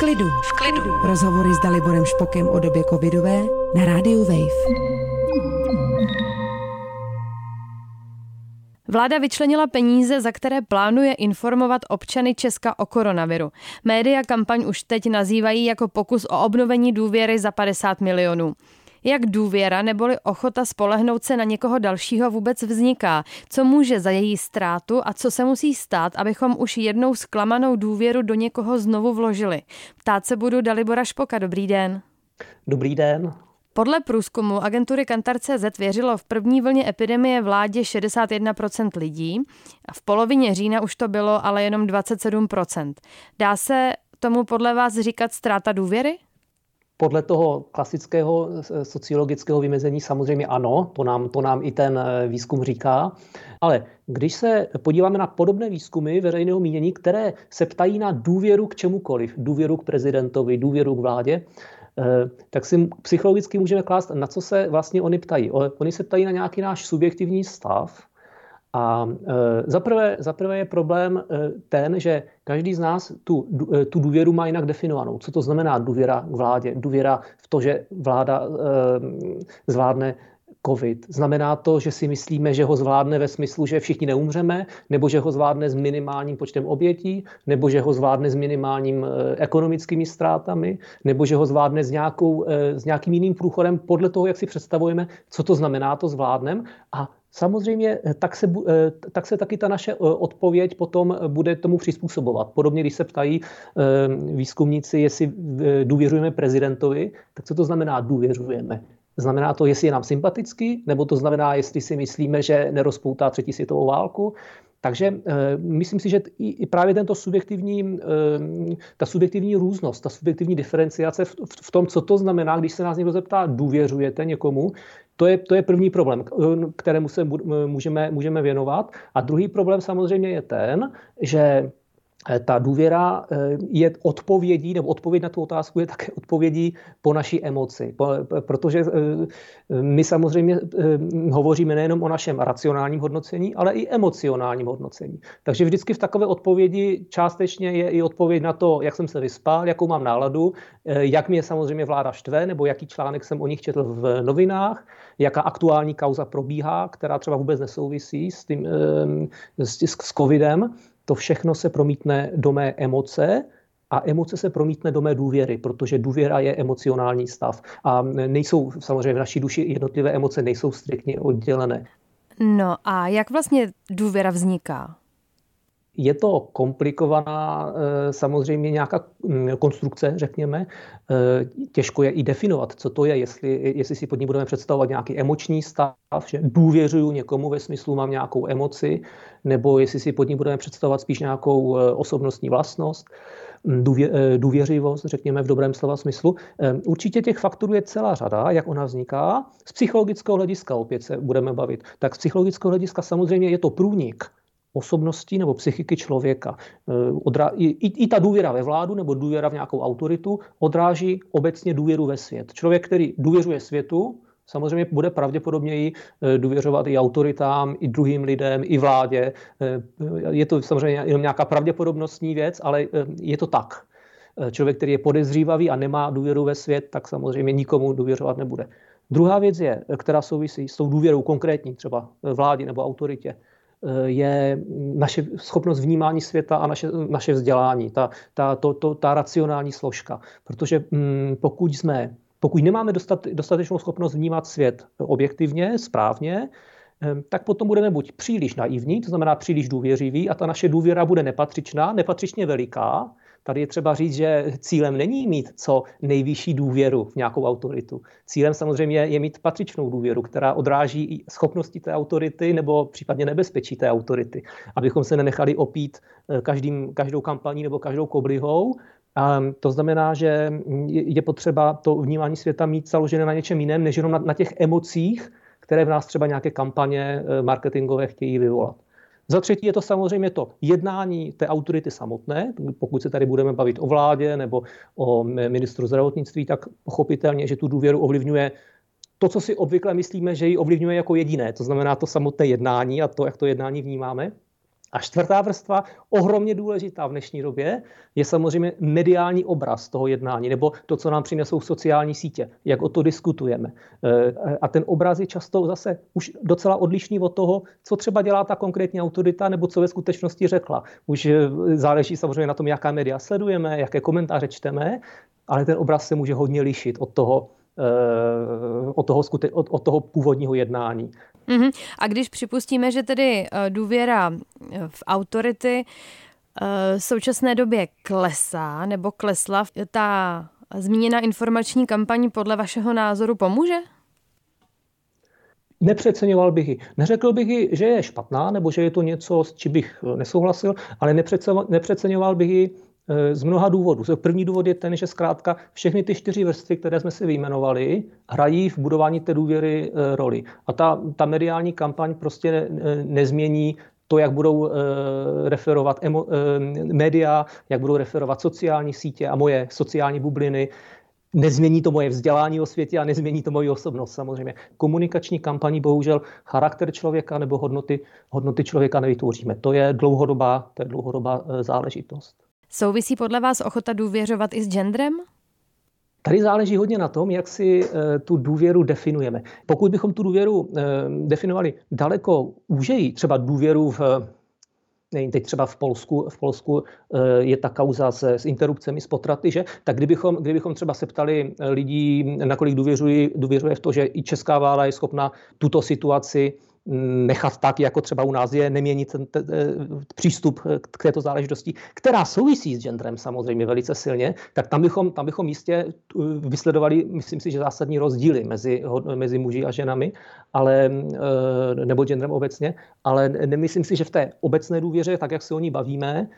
klidu. V klidu. Rozhovory s Daliborem Špokem o době covidové na rádiu Wave. Vláda vyčlenila peníze, za které plánuje informovat občany Česka o koronaviru. Média kampaň už teď nazývají jako pokus o obnovení důvěry za 50 milionů. Jak důvěra neboli ochota spolehnout se na někoho dalšího vůbec vzniká? Co může za její ztrátu a co se musí stát, abychom už jednou zklamanou důvěru do někoho znovu vložili? Ptát se budu Dalibora Špoka. Dobrý den. Dobrý den. Podle průzkumu agentury Kantar.cz věřilo v první vlně epidemie vládě 61% lidí a v polovině října už to bylo ale jenom 27%. Dá se tomu podle vás říkat ztráta důvěry? Podle toho klasického eh, sociologického vymezení samozřejmě ano, to nám, to nám i ten eh, výzkum říká. Ale když se podíváme na podobné výzkumy veřejného mínění, které se ptají na důvěru k čemukoliv, důvěru k prezidentovi, důvěru k vládě, eh, tak si psychologicky můžeme klást, na co se vlastně oni ptají. Oni se ptají na nějaký náš subjektivní stav, a e, zaprvé, zaprvé je problém e, ten, že každý z nás tu, e, tu důvěru má jinak definovanou. Co to znamená důvěra k vládě? Důvěra v to, že vláda zvládne COVID. Znamená to, že si myslíme, že ho zvládne ve smyslu, že všichni neumřeme, nebo že ho zvládne s minimálním počtem obětí, nebo že ho zvládne s minimálním ekonomickými ztrátami, nebo že ho zvládne s, nějakou, s nějakým jiným průchodem podle toho, jak si představujeme, co to znamená, to zvládnem. A Samozřejmě, eh, tak se, eh, tak se taky ta naše eh, odpověď potom bude tomu přizpůsobovat. Podobně, když se ptají výzkumníci, jestli důvěřujeme prezidentovi, tak co to znamená důvěřujeme? Znamená to, jestli je nám sympatický, nebo to znamená, jestli si myslíme, že nerozpoutá třetí světovou válku, takže myslím si, že i právě tento subjektivní, ta subjektivní různost, ta subjektivní diferenciace v tom, co to znamená, když se nás někdo zeptá, důvěřujete někomu, to je, to je první problém, kterému se můžeme, můžeme věnovat. A druhý problém samozřejmě je ten, že eh, ta důvěra eh, je odpovědí, nebo odpověď na tu otázku je také odpovědí po naší emoci. Protože eh, my samozřejmě hovoříme nejenom o našem racionálním hodnocení, ale i emocionálním hodnocení. Takže vždycky v takové odpovědi částečně je i odpověď na to, jak jsem se vyspal, jakou mám náladu, jak mě samozřejmě vláda štve, nebo jaký článek jsem o nich četl v novinách, jaká aktuální kauza probíhá, která třeba vůbec nesouvisí s, tím, s, s covidem. To všechno se promítne do mé emoce, a emoce se promítne do mé důvěry, protože důvěra je emocionální stav. A nejsou samozřejmě v naší duši jednotlivé emoce nejsou striktně oddělené. No a jak vlastně důvěra vzniká? Je to komplikovaná eh, samozřejmě nějaká mm, konstrukce, řekněme. Eh, těžko je i definovat, co to je, jestli, jestli si pod ní budeme představovat nějaký emoční stav, že důvěřuju někomu ve smyslu mám nějakou emoci, nebo jestli si pod ní budeme představovat spíš nějakou eh, osobnostní vlastnost mm, důvěřivost, řekněme v dobrém slova smyslu. Určitě těch faktorů je celá řada, jak ona vzniká. Z psychologického hlediska opět se budeme bavit. Tak z psychologického hlediska samozřejmě je to průnik osobnosti nebo psychiky člověka. Eh, I, i, I ta důvěra ve vládu nebo důvěra v nějakou autoritu odráží obecně důvěru ve svět. Člověk, který důvěřuje světu, samozřejmě bude pravděpodobněji eh, důvěřovat i autoritám, i druhým lidem, i vládě. Eh, je to samozřejmě jenom nějaká pravděpodobnostní věc, ale je to tak. Člověk, který je podezřívavý a nemá důvěru ve svět, tak samozřejmě nikomu důvěřovat nebude. Druhá věc je, která souvisí s tou důvěrou konkrétní, třeba vládě nebo autoritě je naše schopnost vnímání světa a naše, naše vzdělání, ta, ta, to, to, ta racionální složka. Protože mm, pokud jsme pokud nemáme dostat, dostatečnou schopnost vnímat svět objektivně, správně, tak potom budeme buď příliš naivní, to znamená příliš důvěřivý, a ta naše důvěra bude nepatřičná, nepatřičně veliká, Tady je třeba říct, že cílem není mít co nejvyšší důvěru v nějakou autoritu. Cílem samozřejmě je mít patřičnou důvěru, která odráží i schopnosti té autority nebo případně nebezpečí té autority. Abychom se nenechali opít eh, každým, každou kampaní nebo každou koblihou, a to znamená, že je potřeba to vnímání světa mít založené na něčem jiném, než jenom na, na těch emocích, které v nás třeba nějaké kampaně eh, marketingové chtějí vyvolat. Za třetí je to samozřejmě to jednání té autority samotné. Pokud se tady budeme bavit o vládě nebo o ministru zdravotnictví, tak pochopitelně, že tu důvěru ovlivňuje to, co si obvykle myslíme, že ji ovlivňuje jako jediné. To znamená to samotné jednání a to, jak to jednání vnímáme. A čtvrtá vrstva, ohromně důležitá v dnešní době, je samozřejmě mediální obraz toho jednání, nebo to, co nám přinesou sociální sítě, jak o to diskutujeme. Eh, a ten obraz je často zase už docela odlišný od toho, co třeba dělá ta konkrétní autorita, nebo co ve skutečnosti řekla. Už eh, záleží samozřejmě na tom, jaká média sledujeme, jaké komentáře čteme, ale ten obraz se může hodně lišit od toho, od toho, skute- od, od toho původního jednání. Mm-hmm. A když připustíme, že tedy eh, důvěra eh, v autority eh, v současné době klesá nebo klesla, ta zmíněná informační kampaň podle vašeho názoru pomůže? Nepřeceňoval bych ji. Neřekl bych ji, že je špatná, nebo že je to něco, s čím bych nesouhlasil, ale nepřeceňoval bych ji Eh, z mnoha důvodů. První důvod je ten, že zkrátka všechny ty čtyři vrstvy, které jsme si vyjmenovali, hrají v budování té důvěry eh, roli. A ta, ta mediální kampaň prostě ne, nezmění to, jak budou referovat emo, média, jak budou referovat sociální sítě a moje sociální bubliny. Nezmění to moje vzdělání o světě a nezmění to moji osobnost samozřejmě. Komunikační kampaní bohužel charakter člověka nebo hodnoty, hodnoty člověka nevytvoříme. To je dlouhodobá, to je dlouhodobá záležitost. Souvisí podle vás ochota důvěřovat i s genderem? Tady záleží hodně na tom, jak si e, tu důvěru definujeme. Pokud bychom tu důvěru e, definovali daleko úžeji, třeba důvěru v nevím, teď třeba v Polsku, v Polsku e, je ta kauza se, s interrupcemi, s potraty, že? Tak kdybychom, kdybychom třeba se ptali lidí, nakolik důvěřuje v to, že i česká vláda je schopna tuto situaci nechat tak, jako třeba u nás je, neměnit ten, ten, ten přístup k této záležitosti, která souvisí s genderem samozřejmě velice silně, tak tam bychom, tam bychom jistě uh, vysledovali, myslím si, že zásadní rozdíly mezi, mezi muži a ženami, ale, uh, nebo genderem obecně, ale nemyslím si, že v té obecné důvěře, tak jak se o ní bavíme,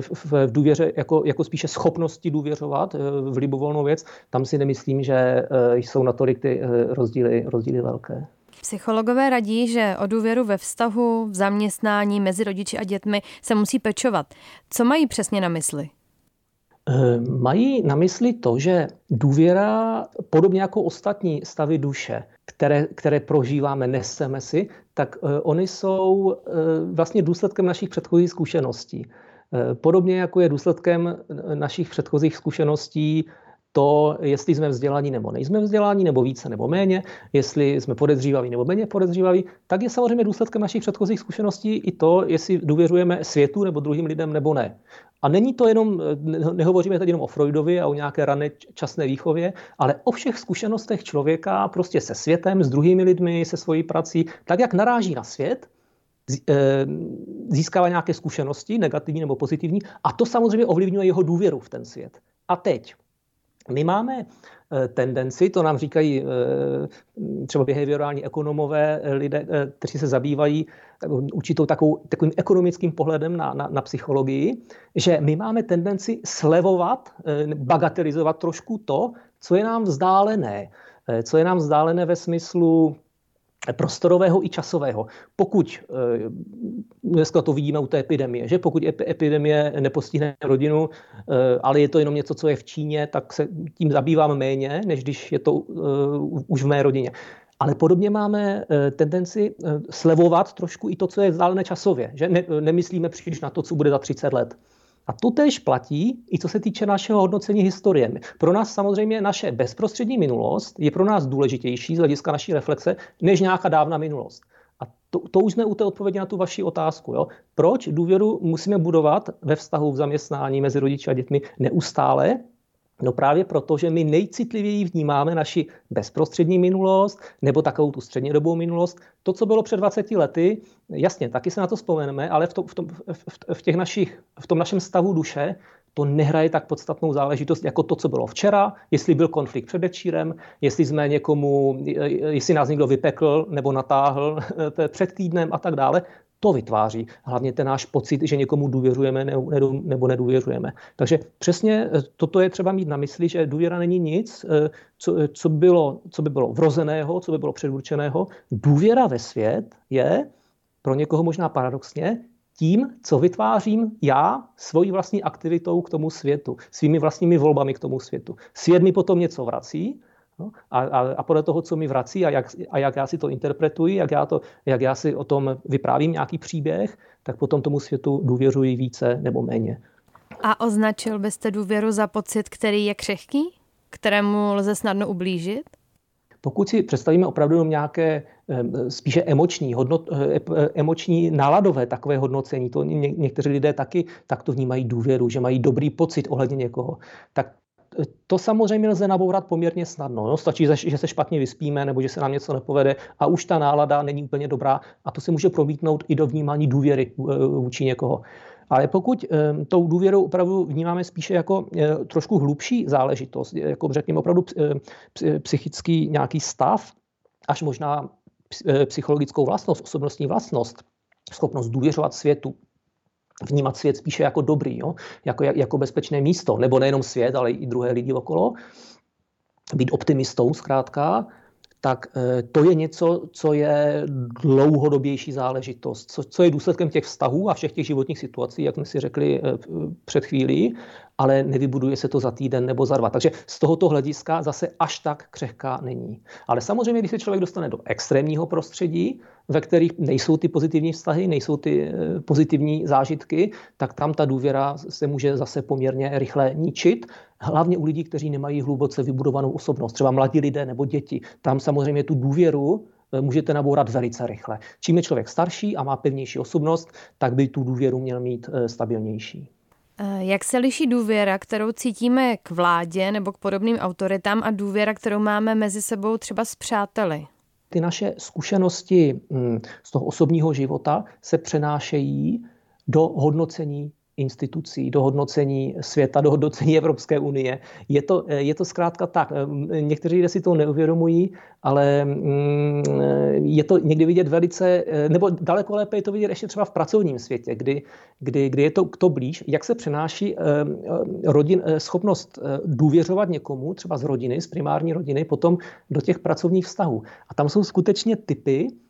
v, v důvěře jako, jako spíše schopnosti důvěřovat v libovolnou věc, tam si nemyslím, že jsou natolik ty rozdíly, rozdíly velké. Psychologové radí, že o důvěru ve vztahu, v zaměstnání mezi rodiči a dětmi se musí pečovat. Co mají přesně na mysli? Eh, mají na mysli to, že důvěra, podobně jako ostatní stavy duše, které, které prožíváme, neseme si, tak eh, oni jsou eh, vlastně důsledkem našich předchozích zkušeností. Podobně jako je důsledkem našich předchozích zkušeností to, jestli jsme vzdělaní nebo nejsme vzdělaní, nebo více nebo méně, jestli jsme podezřívaví nebo méně podezřívaví, tak je samozřejmě důsledkem našich předchozích zkušeností i to, jestli důvěřujeme světu nebo druhým lidem nebo ne. A není to jenom, nehovoříme tady jenom o Freudovi a o nějaké rané časné výchově, ale o všech zkušenostech člověka prostě se světem, s druhými lidmi, se svojí prací, tak jak naráží na svět, eh, získává nějaké zkušenosti, negativní nebo pozitivní, a to samozřejmě ovlivňuje jeho důvěru v ten svět. A teď, my máme eh, tendenci, to nám říkají eh, třeba behaviorální ekonomové, eh, lidé, kteří se zabývají určitou takovou, takovým ekonomickým pohledem na, na, na psychologii, že my máme tendenci slevovat, bagatelizovat trošku to, co je nám vzdálené. Co je nám vzdálené ve smyslu prostorového i časového. Pokud, eh, dneska to vidíme u té epidemie, že pokud epidemie nepostihne rodinu, eh, ale je to jenom něco, co je v Číně, tak se tím zabývám méně, než když je to eh, už v mé rodině. Ale podobně máme tendenci slevovat trošku i to, co je vzdálené časově. Že ne, nemyslíme příliš na to, co bude za 30 let. A to též platí i co se týče našeho hodnocení historie. Pro nás samozřejmě naše bezprostřední minulost je pro nás důležitější z hlediska naší reflexe než nějaká dávna minulost. A to, to už jsme u té odpovědi na tu vaši otázku. Jo? Proč důvěru musíme budovat ve vztahu v zaměstnání mezi rodiči a dětmi neustále, No právě proto, že my nejcitlivěji vnímáme naši bezprostřední minulost nebo takovou tu střednědobou minulost. To, co bylo před 20 lety, jasně, taky se na to vzpomeneme, ale v, to, v, tom, v, v, těch našich, v tom našem stavu duše to nehraje tak podstatnou záležitost jako to, co bylo včera, jestli byl konflikt předevčírem, jestli jsme někomu, jestli nás někdo vypekl nebo natáhl před týdnem a tak dále to vytváří hlavně ten náš pocit, že někomu důvěřujeme nebo nedůvěřujeme. Takže přesně eh, toto je třeba mít na mysli, že důvěra není nic, eh, co, eh, co, bylo, co by bylo vrozeného, co by bylo předurčeného. Důvěra ve svět je pro někoho možná paradoxně tím, co vytvářím já svojí vlastní aktivitou k tomu světu, svými vlastními volbami k tomu světu. Svět mi potom něco vrací No? A, a, a podle toho, co mi vrací a jak, a jak já si to interpretuji, jak já, to, jak já si o tom vyprávím nějaký příběh, tak potom tomu světu důvěřuji více nebo méně. A označil byste důvěru za pocit, který je křehký, kterému lze snadno ublížit? Pokud si představíme opravdu nějaké spíše emoční, hodnot, eh, eh, emoční náladové takové hodnocení, to ně, někteří lidé taky tak to vnímají důvěru, že mají dobrý pocit ohledně někoho, tak to samozřejmě lze nabourat poměrně snadno. No, stačí, že se špatně vyspíme nebo že se nám něco nepovede a už ta nálada není úplně dobrá a to se může promítnout i do vnímání důvěry vůči někoho. Ale pokud tou důvěrou opravdu vnímáme spíše jako trošku hlubší záležitost, jako řekněme opravdu psychický nějaký stav, až možná psychologickou vlastnost, osobnostní vlastnost, schopnost důvěřovat světu, vnímat svět spíše jako dobrý, jo? Jako, jako bezpečné místo, nebo nejenom svět, ale i druhé lidi okolo, být optimistou zkrátka, tak eh, to je něco, co je dlouhodobější záležitost, co, co je důsledkem těch vztahů a všech těch životních situací, jak jsme si řekli eh, před chvílí, ale nevybuduje se to za týden nebo za dva. Takže z tohoto hlediska zase až tak křehká není. Ale samozřejmě, když se člověk dostane do extrémního prostředí, ve kterých nejsou ty pozitivní vztahy, nejsou ty eh, pozitivní zážitky, tak tam ta důvěra se může zase poměrně rychle ničit. Hlavně u lidí, kteří nemají hluboce vybudovanou osobnost, třeba mladí lidé nebo děti. Tam samozřejmě tu důvěru eh, můžete nabourat velice rychle. Čím je člověk starší a má pevnější osobnost, tak by tu důvěru měl mít eh, stabilnější. Jak se liší důvěra, kterou cítíme k vládě nebo k podobným autoritám a důvěra, kterou máme mezi sebou třeba s přáteli? Ty naše zkušenosti mm, z toho osobního života se přenášejí do hodnocení institucí, do hodnocení světa, do hodnocení Evropské unie. Je to, je to zkrátka tak. Někteří lidé si to neuvědomují, ale mm, je to někdy vidět velice, nebo daleko lépe je to vidět ještě třeba v pracovním světě, kdy, kdy, kdy je to to blíž, jak se přenáší eh, rodin, eh, schopnost eh, důvěřovat někomu, třeba z rodiny, z primární rodiny, potom do těch pracovních vztahů. A tam jsou skutečně typy, Eh,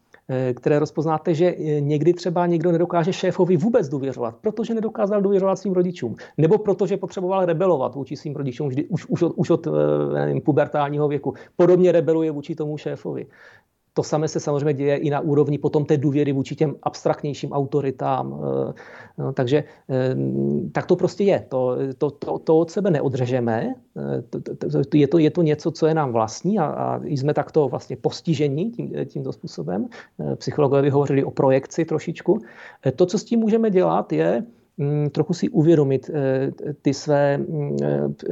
které rozpoznáte, že eh, někdy třeba někdo nedokáže šéfovi vůbec důvěřovat, protože nedokázal důvěřovat svým rodičům, nebo protože potřeboval rebelovat vůči svým rodičům vždy, už, už od, už od eh, nevím, pubertálního věku. Podobně rebeluje vůči tomu šéfovi. To samé se samozřejmě děje i na úrovni potom té důvěry vůči těm abstraktnějším autoritám. Eh, no, takže eh, tak to prostě je. To, to, to, to od sebe neodřežeme. Eh, je to, je to něco, co je nám vlastní a, a jsme takto vlastně postiženi tím, tímto způsobem. Psychologové by hovořili o projekci trošičku. To, co s tím můžeme dělat, je mm, trochu si uvědomit ty své mm,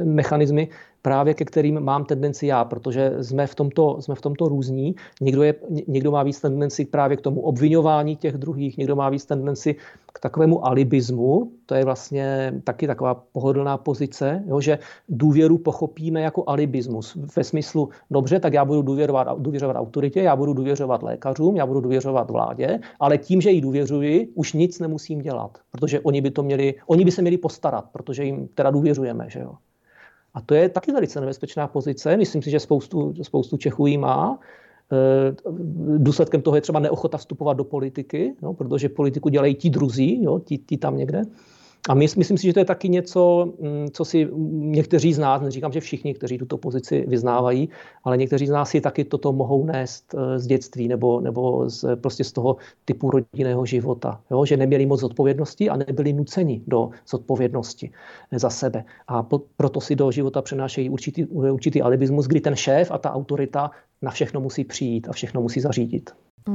mechanismy, právě ke kterým mám tendenci já, protože jsme v tomto, jsme v tomto různí. Někdo, je, někdo má víc tendenci právě k tomu obvinování těch druhých, někdo má víc tendenci k takovému alibismu, to je vlastně taky taková pohodlná pozice, jo, že důvěru pochopíme jako alibismus. Ve smyslu, dobře, tak já budu důvěřovat, důvěřovat autoritě, já budu důvěřovat lékařům, já budu důvěřovat vládě, ale tím, že jí důvěřuji, už nic nemusím dělat, protože oni by, to měli, oni by se měli postarat, protože jim teda důvěřujeme. Že jo. A to je taky velice nebezpečná pozice. Myslím si, že spoustu, spoustu Čechů ji má. E, důsledkem toho je třeba neochota vstupovat do politiky, no, protože politiku dělají ti druzí, jo, ti, ti tam někde. A my, myslím si, že to je taky něco, mm, co si někteří z nás, neříkám, že všichni, kteří tuto pozici vyznávají, ale někteří z nás si taky toto mohou nést eh, z dětství nebo, nebo z, prostě z toho typu rodinného života. Jo? Že neměli moc odpovědnosti a nebyli nuceni do zodpovědnosti za sebe. A po, proto si do života přenášejí určitý, určitý alibismus, kdy ten šéf a ta autorita na všechno musí přijít a všechno musí zařídit.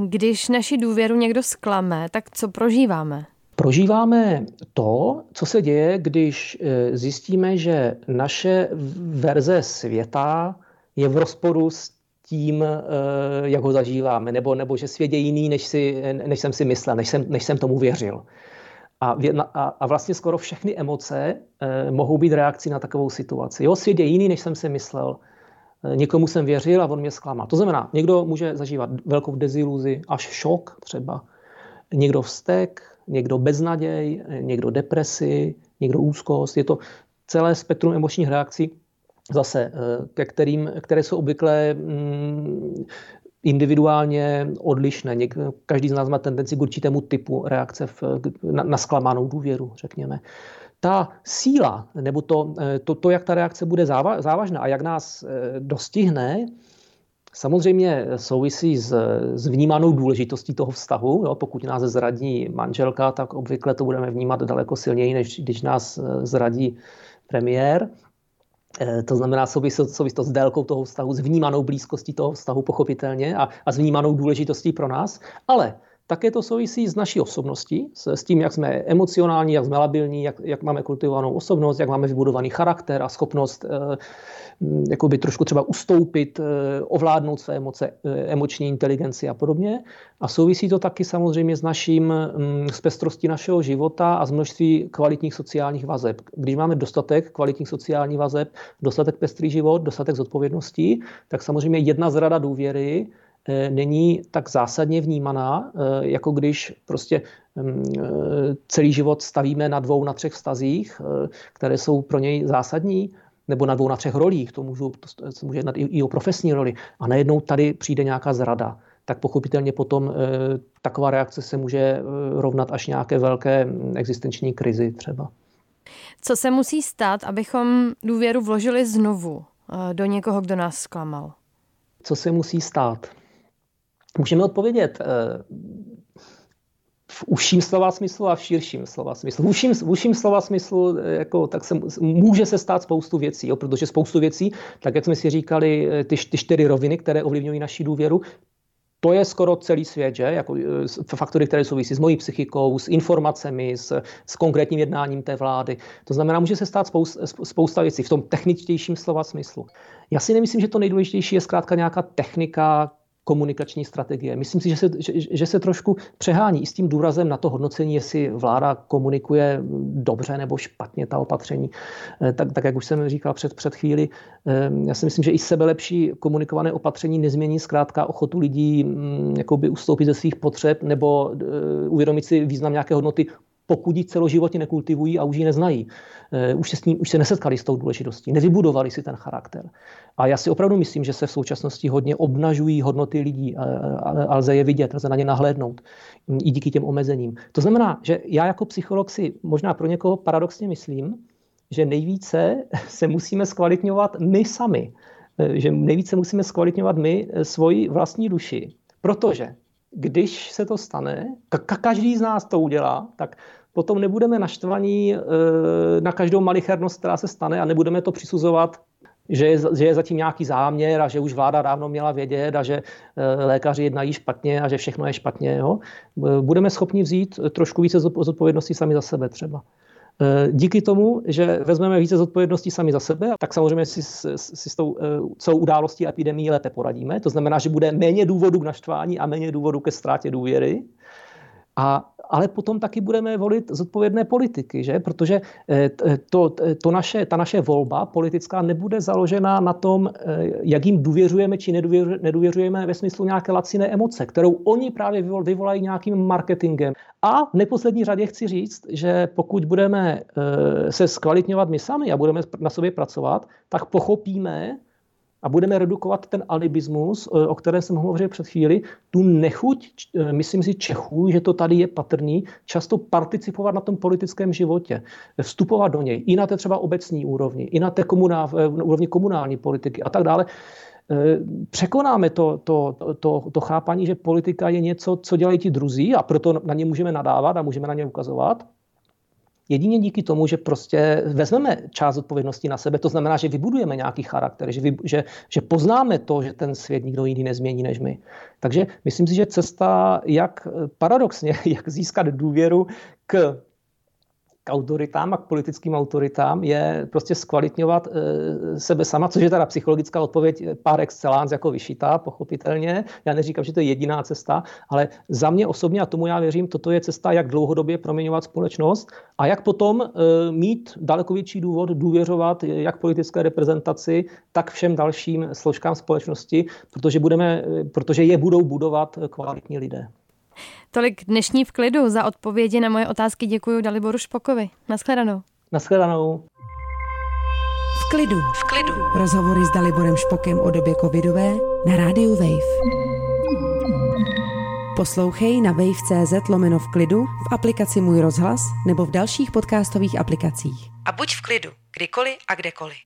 Když naši důvěru někdo zklame, tak co prožíváme? Prožíváme to, co se děje, když eh, zjistíme, že naše verze světa je v rozporu s tím, eh, jak ho zažíváme, nebo, nebo že svět je jiný, než, si, než jsem si myslel, než jsem, než jsem tomu věřil. A, a, a vlastně skoro všechny emoce eh, mohou být reakcí na takovou situaci. Jo, svět je jiný, než jsem si myslel. Někomu jsem věřil a on mě zklamal. To znamená, někdo může zažívat velkou deziluzi, až šok třeba. Někdo vztek, někdo beznaděj, někdo depresi, někdo úzkost. Je to celé spektrum emočních reakcí, zase, eh, ke kterým, které jsou obvykle mm, individuálně odlišné. Každý z nás má tendenci k určitému typu reakce v, na, na zklamanou důvěru, řekněme. ta síla, nebo to, to, to jak ta reakce bude závažná a jak nás dostihne, Samozřejmě souvisí s, s vnímanou důležitostí toho vztahu. Jo? Pokud nás zradí manželka, tak obvykle to budeme vnímat daleko silněji, než když nás zradí premiér. Eh, to znamená souvislost s délkou toho vztahu, s vnímanou blízkostí toho vztahu, pochopitelně, a, a s vnímanou důležitostí pro nás. Ale také to souvisí s naší osobností, s, tím, jak jsme emocionální, jak jsme labilní, jak, jak máme kultivovanou osobnost, jak máme vybudovaný charakter a schopnost eh, jakoby trošku třeba ustoupit, eh, ovládnout své emoce, eh, emoční inteligenci a podobně. A souvisí to taky samozřejmě s naším, mm, s pestrostí našeho života a s množství kvalitních sociálních vazeb. Když máme dostatek kvalitních sociálních vazeb, dostatek pestrý život, dostatek zodpovědností, tak samozřejmě jedna zrada důvěry není tak zásadně vnímaná, jako když prostě mm, celý život stavíme na dvou, na třech vztazích, které jsou pro něj zásadní nebo na dvou, na třech rolích, to, můžu, to se může jednat i, i o profesní roli, a najednou tady přijde nějaká zrada, tak pochopitelně potom e, taková reakce se může e, rovnat až nějaké velké hm, existenční krizi třeba. Co se musí stát, abychom důvěru vložili znovu do někoho, kdo nás zklamal? Co se musí stát? Můžeme odpovědět v užším slova smyslu a v širším slova smyslu. V užším, v užším slova smyslu eh, jako, tak se, může se stát spoustu věcí, jo, protože spoustu věcí, tak jak jsme si říkali, eh, ty, ty čtyři roviny, které ovlivňují naši důvěru, to je skoro celý svět, že? Jako eh, faktory, které souvisí s mojí psychikou, s informacemi, s, s konkrétním jednáním té vlády. To znamená, může se stát spousta, spousta věcí v tom techničtějším slova smyslu. Já si nemyslím, že to nejdůležitější je zkrátka nějaká technika, komunikační strategie. Myslím si, že se, že, že se trošku přehání i s tím důrazem na to hodnocení, jestli vláda komunikuje dobře nebo špatně ta opatření. Eh, tak, tak jak už jsem říkal před, před chvíli, eh, já si myslím, že i sebelepší komunikované opatření nezmění zkrátka ochotu lidí mm, jakoby ustoupit ze svých potřeb nebo eh, uvědomit si význam nějaké hodnoty pokud ji celoživotně nekultivují a už ji neznají. Eh, už se, s ním, už se nesetkali s tou důležitostí, nevybudovali si ten charakter. A já si opravdu myslím, že se v současnosti hodně obnažují hodnoty lidí a, lze je vidět, lze na ně nahlédnout i díky těm omezením. To znamená, že já jako psycholog si možná pro někoho paradoxně myslím, že nejvíce se musíme zkvalitňovat my sami. Eh, že nejvíce musíme zkvalitňovat my eh, svoji vlastní duši. Protože když se to stane, ka- každý z nás to udělá, tak potom nebudeme naštvaní e, na každou malichernost, která se stane a nebudeme to přisuzovat že je, že je zatím nějaký záměr a že už vláda dávno měla vědět a že e, lékaři jednají špatně a že všechno je špatně. Jo? Budeme schopni vzít trošku více zodpovědnosti sami za sebe třeba. Eh, díky tomu, že vezmeme více zodpovědností sami za sebe, tak samozřejmě si, si s tou eh, celou událostí epidemii lépe poradíme. To znamená, že bude méně důvodů k naštvání a méně důvodů ke ztrátě důvěry. A ale potom taky budeme volit zodpovědné politiky, že? protože eh, to, to naše, ta naše volba politická nebude založena na tom, eh, jak jim důvěřujeme či nedůvěřujeme ve smyslu nějaké laciné emoce, kterou oni právě vyvolají nějakým marketingem. A v neposlední řadě chci říct, že pokud budeme eh, se zkvalitňovat my sami a budeme na sobě pracovat, tak pochopíme, a budeme redukovat ten alibismus, eh, o kterém jsem hovořil před chvíli, tu nechuť, eh, myslím si, Čechů, že to tady je patrný, často participovat na tom politickém životě, vstupovat do něj, i na té třeba obecní úrovni, i na té komunál, eh, úrovni komunální politiky a tak dále. Překonáme to, to, to, to chápání, že politika je něco, co dělají ti druzí a proto na ně můžeme nadávat a můžeme na ně ukazovat. Jedině díky tomu, že prostě vezmeme část odpovědnosti na sebe, to znamená, že vybudujeme nějaký charakter, že, vy, že, že poznáme to, že ten svět nikdo jiný nezmění než my. Takže myslím si, že cesta, jak paradoxně, jak získat důvěru k k autoritám a k politickým autoritám je prostě zkvalitňovat e, sebe sama, což je teda psychologická odpověď pár excellence jako vyšitá, pochopitelně. Já neříkám, že to je jediná cesta, ale za mě osobně, a tomu já věřím, toto je cesta, jak dlouhodobě proměňovat společnost a jak potom e, mít daleko větší důvod důvěřovat jak politické reprezentaci, tak všem dalším složkám společnosti, protože, budeme, protože je budou budovat kvalitní lidé. Tolik dnešní v klidu. Za odpovědi na moje otázky děkuji Daliboru Špokovi. Naschledanou. Naschledanou. V klidu. V klidu. Rozhovory s Daliborem Špokem o době covidové na rádiu Wave. Poslouchej na wave.cz lomeno v klidu, v aplikaci Můj rozhlas nebo v dalších podcastových aplikacích. A buď v klidu, kdykoliv a kdekoliv.